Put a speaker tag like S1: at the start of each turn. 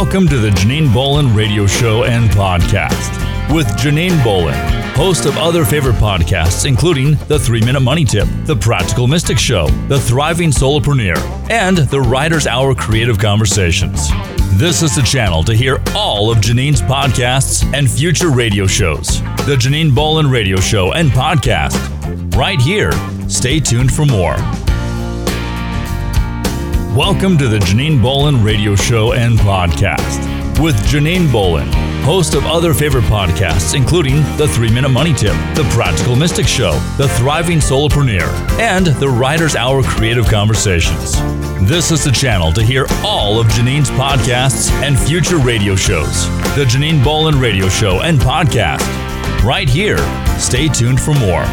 S1: Welcome to the Janine Bolon Radio Show and Podcast with Janine Bolon, host of other favorite podcasts, including The Three Minute Money Tip, The Practical Mystic Show, The Thriving Solopreneur, and The Writer's Hour Creative Conversations. This is the channel to hear all of Janine's podcasts and future radio shows. The Janine Bolon Radio Show and Podcast. Right here. Stay tuned for more. Welcome to the Janine Bolon Radio Show and Podcast with Janine Bolon, host of other favorite podcasts, including The Three Minute Money Tip, The Practical Mystic Show, The Thriving Solopreneur, and The Writer's Hour Creative Conversations. This is the channel to hear all of Janine's podcasts and future radio shows. The Janine Bolon Radio Show and Podcast. Right here. Stay tuned for more.